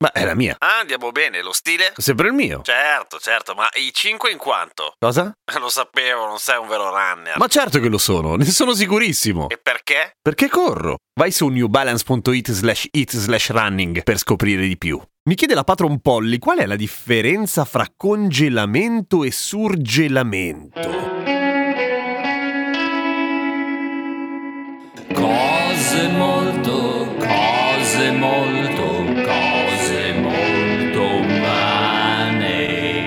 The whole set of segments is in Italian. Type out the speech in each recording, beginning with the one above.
Ma è la mia. Ah, andiamo bene, lo stile? Sempre il mio. Certo, certo, ma i 5 in quanto? Cosa? Lo sapevo, non sei un vero runner. Ma certo che lo sono, ne sono sicurissimo. E perché? Perché corro? Vai su newbalance.it slash it slash running per scoprire di più. Mi chiede la patron Polly qual è la differenza fra congelamento e surgelamento. Cose molto,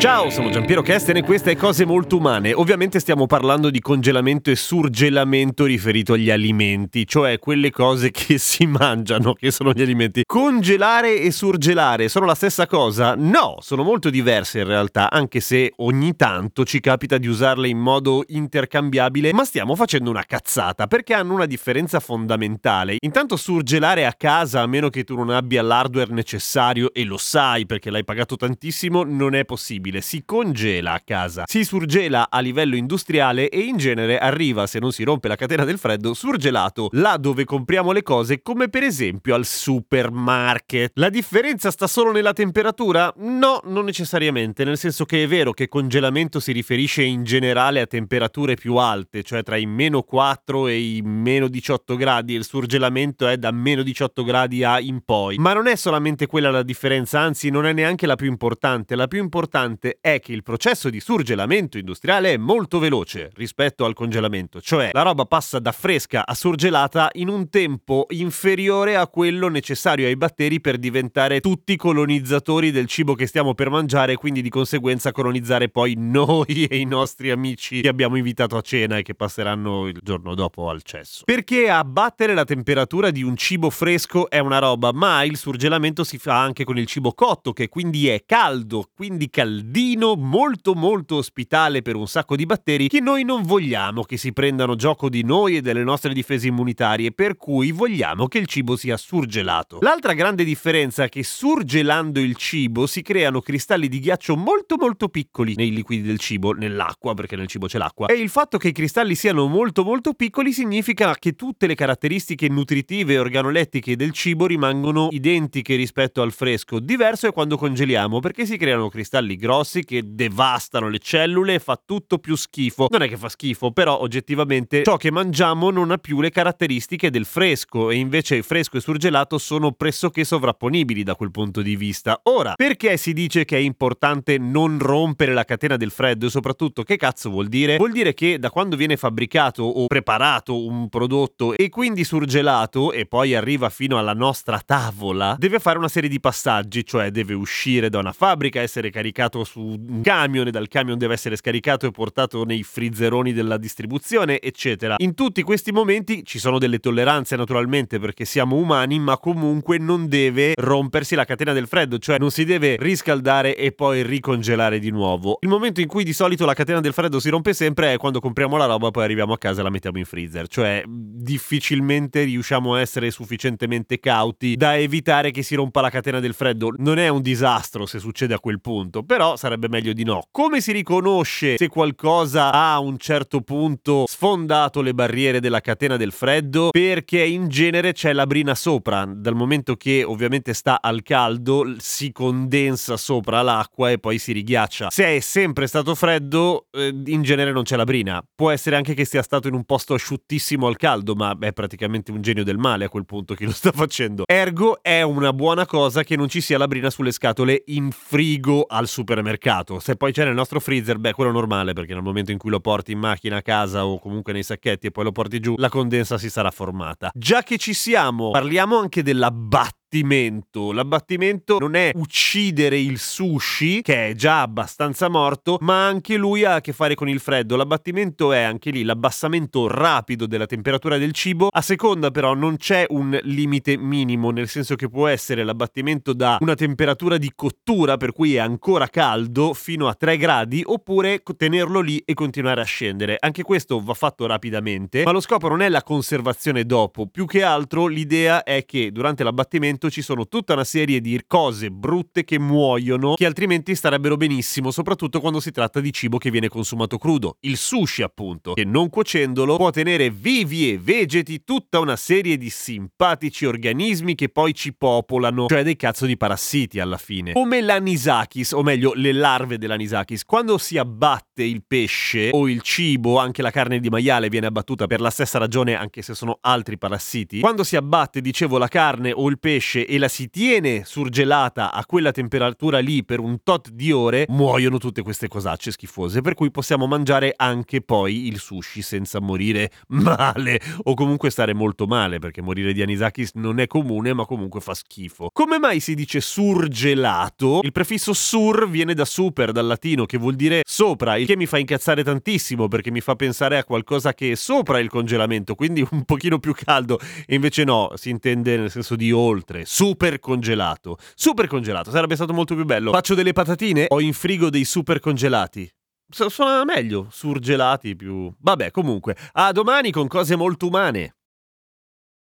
Ciao, sono Giampiero Kesten e queste è Cose Molto Umane. Ovviamente stiamo parlando di congelamento e surgelamento riferito agli alimenti, cioè quelle cose che si mangiano, che sono gli alimenti. Congelare e surgelare sono la stessa cosa? No, sono molto diverse in realtà, anche se ogni tanto ci capita di usarle in modo intercambiabile, ma stiamo facendo una cazzata perché hanno una differenza fondamentale. Intanto surgelare a casa, a meno che tu non abbia l'hardware necessario e lo sai perché l'hai pagato tantissimo, non è possibile. Si congela a casa, si surgela a livello industriale e in genere arriva, se non si rompe la catena del freddo, surgelato là dove compriamo le cose, come per esempio al supermarket. La differenza sta solo nella temperatura? No, non necessariamente, nel senso che è vero che congelamento si riferisce in generale a temperature più alte, cioè tra i meno 4 e i meno 18 gradi, il surgelamento è da meno 18 gradi a in poi. Ma non è solamente quella la differenza, anzi non è neanche la più importante. La più importante è che il processo di surgelamento industriale è molto veloce rispetto al congelamento, cioè la roba passa da fresca a surgelata in un tempo inferiore a quello necessario ai batteri per diventare tutti colonizzatori del cibo che stiamo per mangiare e quindi di conseguenza colonizzare poi noi e i nostri amici che abbiamo invitato a cena e che passeranno il giorno dopo al cesso. Perché abbattere la temperatura di un cibo fresco è una roba, ma il surgelamento si fa anche con il cibo cotto che quindi è caldo, quindi caldino, molto molto ospitale per un sacco di batteri che noi non vogliamo che si prendano gioco di noi e delle nostre difese immunitarie, per cui vogliamo che il cibo sia surgelato. L'altra grande differenza è che surgelando il cibo si creano cristalli di ghiaccio molto molto piccoli nei liquidi del cibo, nell'acqua, perché nel cibo c'è l'acqua. E il fatto che i cristalli siano molto molto piccoli significa che tutte le caratteristiche nutritive e organolettiche del cibo rimangono identiche rispetto al fresco. Diverso è quando congeliamo, perché si creano cristalli grossi che devastano le cellule e fa tutto più schifo. Non è che fa schifo, però oggettivamente ciò che mangiamo non ha più le caratteristiche del fresco e invece il fresco e surgelato sono pressoché sovrapponibili da quel punto di vista. Ora, perché si dice che è importante non rompere la catena del freddo e soprattutto che cazzo vuol dire? Vuol dire che da quando viene fabbricato o preparato un prodotto e quindi surgelato e poi arriva fino alla nostra tavola, deve fare una serie di passaggi, cioè deve uscire da una fabbrica, essere caricato su un camion e dal camion deve essere scaricato e portato nei freezeroni della distribuzione, eccetera. In tutti questi momenti ci sono delle tolleranze naturalmente perché siamo umani, ma comunque non deve rompersi la catena del freddo, cioè non si deve riscaldare e poi ricongelare di nuovo. Il momento in cui di solito la catena del freddo si rompe sempre è quando compriamo la roba, poi arriviamo a casa e la mettiamo in freezer, cioè difficilmente riusciamo a essere sufficientemente cauti da evitare che si rompa la catena del freddo. Non è un disastro se succede a quel punto, però sarebbe meglio di no. Come si riconosce se qualcosa ha a un certo punto sfondato le barriere della catena del freddo? Perché in genere c'è la brina sopra, dal momento che ovviamente sta al caldo si condensa sopra l'acqua e poi si righiaccia. Se è sempre stato freddo, eh, in genere non c'è la brina. Può essere anche che sia stato in un posto asciuttissimo al caldo, ma è praticamente un genio del male a quel punto chi lo sta facendo. Ergo è una buona cosa che non ci sia la brina sulle scatole in frigo al supermercato. Se poi c'è nel nostro freezer, beh, quello è normale perché nel momento in cui lo porti in macchina a casa o comunque nei sacchetti e poi lo porti giù, la condensa si sarà formata. Già che ci siamo, parliamo anche dell'abbattimento l'abbattimento. L'abbattimento non è uccidere il sushi, che è già abbastanza morto, ma anche lui ha a che fare con il freddo. L'abbattimento è anche lì l'abbassamento rapido della temperatura del cibo. A seconda però non c'è un limite minimo, nel senso che può essere l'abbattimento da una temperatura di cottura, per cui è ancora caldo, fino a 3 gradi, oppure tenerlo lì e continuare a scendere. Anche questo va fatto rapidamente, ma lo scopo non è la conservazione dopo, più che altro l'idea è che durante l'abbattimento surgelamento ci sono tutta una serie di cose brutte che muoiono, che altrimenti starebbero benissimo, soprattutto quando si tratta di cibo che viene consumato crudo. Il sushi, appunto, che non cuocendolo può tenere vivi e vegeti tutta una serie di simpatici organismi che poi ci popolano, cioè dei cazzo di parassiti alla fine. Come l'anisakis, o meglio le larve dell'anisakis, quando si abbatte il pesce o il cibo, anche la carne di maiale viene abbattuta per la stessa ragione, anche se sono altri parassiti. Quando si abbatte, dicevo, la carne o il pesce e la si tiene surgelata a quella temperatura lì per un tot di ore, muoiono tutte queste cosacce schifose, per cui possiamo mangiare anche poi il sushi senza morire male o comunque stare molto male, perché morire di anisakis non è comune, ma comunque fa schifo. Come mai si dice surgelato? Il prefisso sur viene da super, dal latino, che vuol dire sopra, il che mi fa incazzare tantissimo perché mi fa pensare a qualcosa che è sopra il congelamento, quindi un pochino più caldo, e invece no, si intende nel senso di oltre, super congelato. Super congelato, sarebbe stato molto più bello. Faccio delle patatine, ho in frigo dei super congelati. Suona meglio, surgelati più... Vabbè, comunque, a domani con cose molto umane.